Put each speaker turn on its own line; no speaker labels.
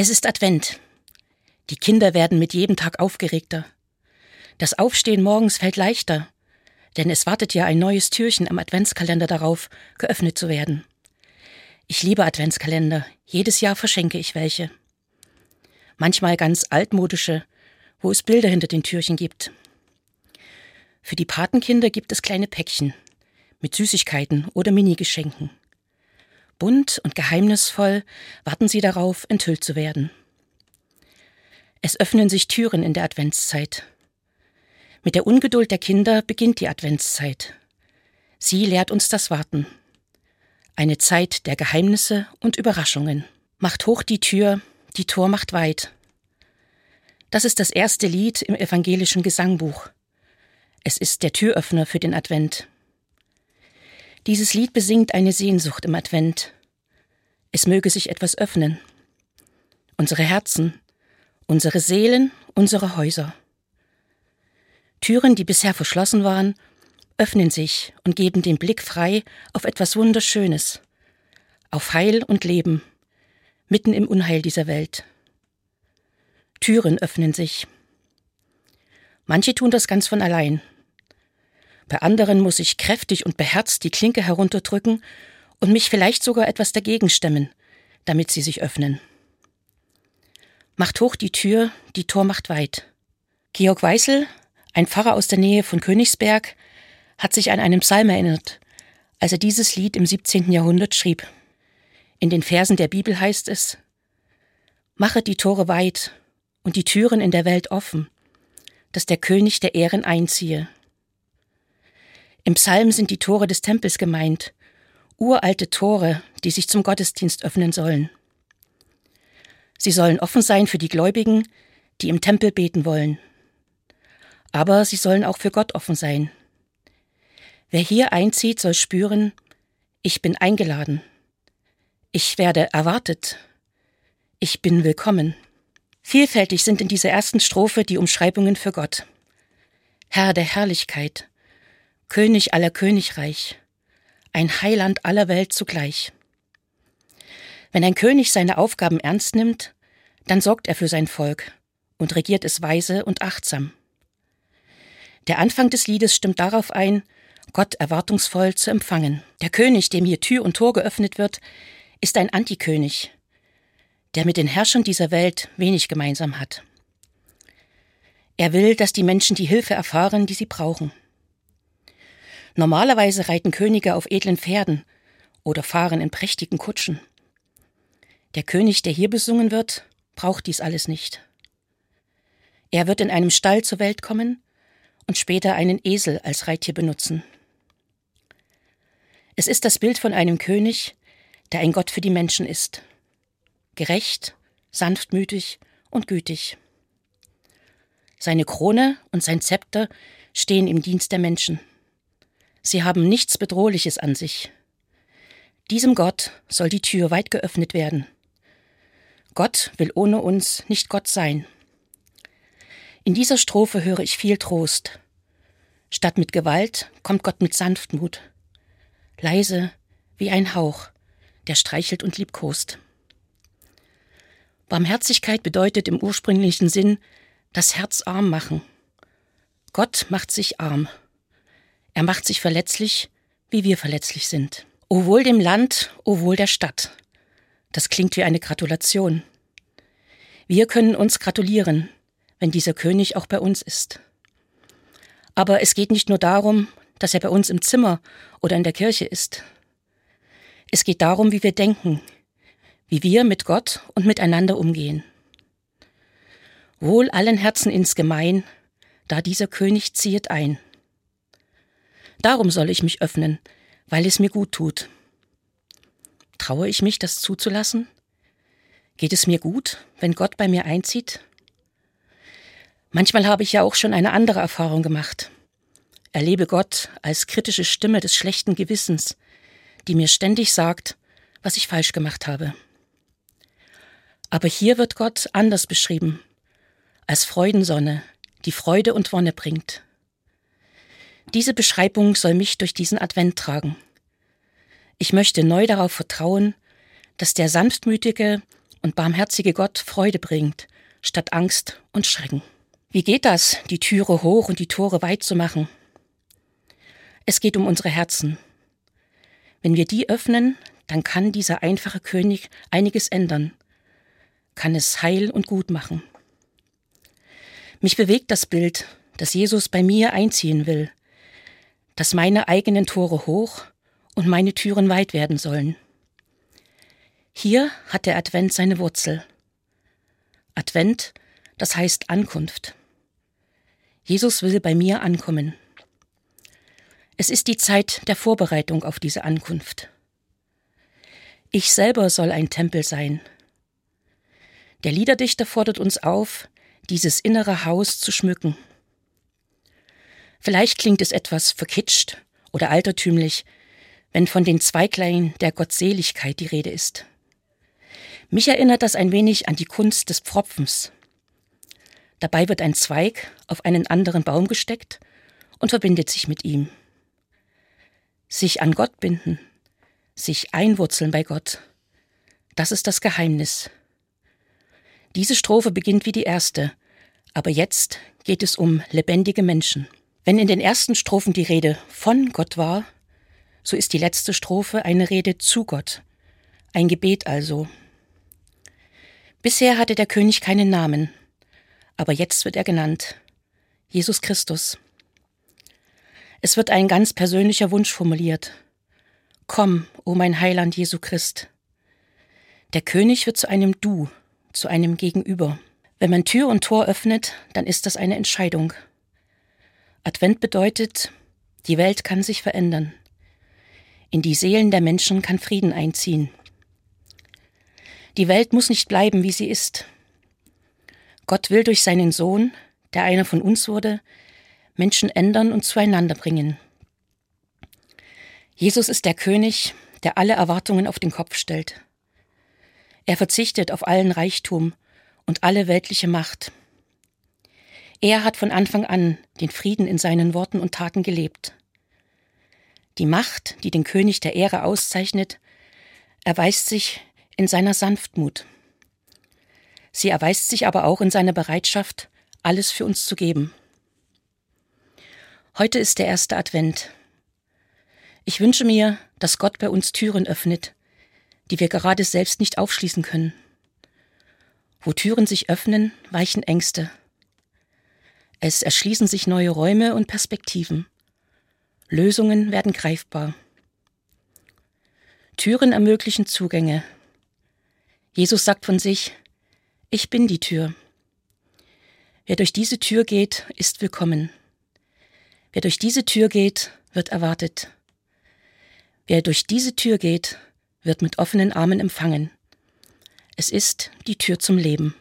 Es ist Advent. Die Kinder werden mit jedem Tag aufgeregter. Das Aufstehen morgens fällt leichter, denn es wartet ja ein neues Türchen am Adventskalender darauf, geöffnet zu werden. Ich liebe Adventskalender, jedes Jahr verschenke ich welche. Manchmal ganz altmodische, wo es Bilder hinter den Türchen gibt. Für die Patenkinder gibt es kleine Päckchen mit Süßigkeiten oder Minigeschenken. Bunt und geheimnisvoll warten sie darauf, enthüllt zu werden. Es öffnen sich Türen in der Adventszeit. Mit der Ungeduld der Kinder beginnt die Adventszeit. Sie lehrt uns das Warten. Eine Zeit der Geheimnisse und Überraschungen. Macht hoch die Tür, die Tor macht weit. Das ist das erste Lied im evangelischen Gesangbuch. Es ist der Türöffner für den Advent. Dieses Lied besingt eine Sehnsucht im Advent. Es möge sich etwas öffnen. Unsere Herzen, unsere Seelen, unsere Häuser. Türen, die bisher verschlossen waren, öffnen sich und geben den Blick frei auf etwas Wunderschönes, auf Heil und Leben, mitten im Unheil dieser Welt. Türen öffnen sich. Manche tun das ganz von allein, bei anderen muss ich kräftig und beherzt die Klinke herunterdrücken und mich vielleicht sogar etwas dagegen stemmen, damit sie sich öffnen. Macht hoch die Tür, die Tor macht weit. Georg Weißel, ein Pfarrer aus der Nähe von Königsberg, hat sich an einen Psalm erinnert, als er dieses Lied im 17. Jahrhundert schrieb. In den Versen der Bibel heißt es Mache die Tore weit und die Türen in der Welt offen, dass der König der Ehren einziehe. Im Psalm sind die Tore des Tempels gemeint, uralte Tore, die sich zum Gottesdienst öffnen sollen. Sie sollen offen sein für die Gläubigen, die im Tempel beten wollen. Aber sie sollen auch für Gott offen sein. Wer hier einzieht, soll spüren, ich bin eingeladen. Ich werde erwartet. Ich bin willkommen. Vielfältig sind in dieser ersten Strophe die Umschreibungen für Gott. Herr der Herrlichkeit, König aller Königreich, ein Heiland aller Welt zugleich. Wenn ein König seine Aufgaben ernst nimmt, dann sorgt er für sein Volk und regiert es weise und achtsam. Der Anfang des Liedes stimmt darauf ein, Gott erwartungsvoll zu empfangen. Der König, dem hier Tür und Tor geöffnet wird, ist ein Antikönig, der mit den Herrschern dieser Welt wenig gemeinsam hat. Er will, dass die Menschen die Hilfe erfahren, die sie brauchen. Normalerweise reiten Könige auf edlen Pferden oder fahren in prächtigen Kutschen. Der König, der hier besungen wird, braucht dies alles nicht. Er wird in einem Stall zur Welt kommen und später einen Esel als Reittier benutzen. Es ist das Bild von einem König, der ein Gott für die Menschen ist. Gerecht, sanftmütig und gütig. Seine Krone und sein Zepter stehen im Dienst der Menschen. Sie haben nichts Bedrohliches an sich. Diesem Gott soll die Tür weit geöffnet werden. Gott will ohne uns nicht Gott sein. In dieser Strophe höre ich viel Trost. Statt mit Gewalt kommt Gott mit Sanftmut. Leise wie ein Hauch, der streichelt und liebkost. Barmherzigkeit bedeutet im ursprünglichen Sinn das Herz arm machen. Gott macht sich arm. Er macht sich verletzlich, wie wir verletzlich sind. O wohl dem Land, o wohl der Stadt. Das klingt wie eine Gratulation. Wir können uns gratulieren, wenn dieser König auch bei uns ist. Aber es geht nicht nur darum, dass er bei uns im Zimmer oder in der Kirche ist. Es geht darum, wie wir denken, wie wir mit Gott und miteinander umgehen. Wohl allen Herzen insgemein, da dieser König ziehet ein. Darum soll ich mich öffnen, weil es mir gut tut. Traue ich mich, das zuzulassen? Geht es mir gut, wenn Gott bei mir einzieht? Manchmal habe ich ja auch schon eine andere Erfahrung gemacht. Erlebe Gott als kritische Stimme des schlechten Gewissens, die mir ständig sagt, was ich falsch gemacht habe. Aber hier wird Gott anders beschrieben, als Freudensonne, die Freude und Wonne bringt. Diese Beschreibung soll mich durch diesen Advent tragen. Ich möchte neu darauf vertrauen, dass der sanftmütige, und barmherzige Gott Freude bringt, statt Angst und Schrecken. Wie geht das, die Türe hoch und die Tore weit zu machen? Es geht um unsere Herzen. Wenn wir die öffnen, dann kann dieser einfache König einiges ändern, kann es heil und gut machen. Mich bewegt das Bild, dass Jesus bei mir einziehen will, dass meine eigenen Tore hoch und meine Türen weit werden sollen. Hier hat der Advent seine Wurzel. Advent, das heißt Ankunft. Jesus will bei mir ankommen. Es ist die Zeit der Vorbereitung auf diese Ankunft. Ich selber soll ein Tempel sein. Der Liederdichter fordert uns auf, dieses innere Haus zu schmücken. Vielleicht klingt es etwas verkitscht oder altertümlich, wenn von den Zweiglein der Gottseligkeit die Rede ist. Mich erinnert das ein wenig an die Kunst des Pfropfens. Dabei wird ein Zweig auf einen anderen Baum gesteckt und verbindet sich mit ihm. Sich an Gott binden, sich einwurzeln bei Gott, das ist das Geheimnis. Diese Strophe beginnt wie die erste, aber jetzt geht es um lebendige Menschen. Wenn in den ersten Strophen die Rede von Gott war, so ist die letzte Strophe eine Rede zu Gott, ein Gebet also. Bisher hatte der König keinen Namen, aber jetzt wird er genannt Jesus Christus. Es wird ein ganz persönlicher Wunsch formuliert. Komm, o mein Heiland Jesu Christ. Der König wird zu einem Du, zu einem Gegenüber. Wenn man Tür und Tor öffnet, dann ist das eine Entscheidung. Advent bedeutet, die Welt kann sich verändern. In die Seelen der Menschen kann Frieden einziehen. Die Welt muss nicht bleiben, wie sie ist. Gott will durch seinen Sohn, der einer von uns wurde, Menschen ändern und zueinander bringen. Jesus ist der König, der alle Erwartungen auf den Kopf stellt. Er verzichtet auf allen Reichtum und alle weltliche Macht. Er hat von Anfang an den Frieden in seinen Worten und Taten gelebt. Die Macht, die den König der Ehre auszeichnet, erweist sich in seiner Sanftmut. Sie erweist sich aber auch in seiner Bereitschaft, alles für uns zu geben. Heute ist der erste Advent. Ich wünsche mir, dass Gott bei uns Türen öffnet, die wir gerade selbst nicht aufschließen können. Wo Türen sich öffnen, weichen Ängste. Es erschließen sich neue Räume und Perspektiven. Lösungen werden greifbar. Türen ermöglichen Zugänge. Jesus sagt von sich, ich bin die Tür. Wer durch diese Tür geht, ist willkommen. Wer durch diese Tür geht, wird erwartet. Wer durch diese Tür geht, wird mit offenen Armen empfangen. Es ist die Tür zum Leben.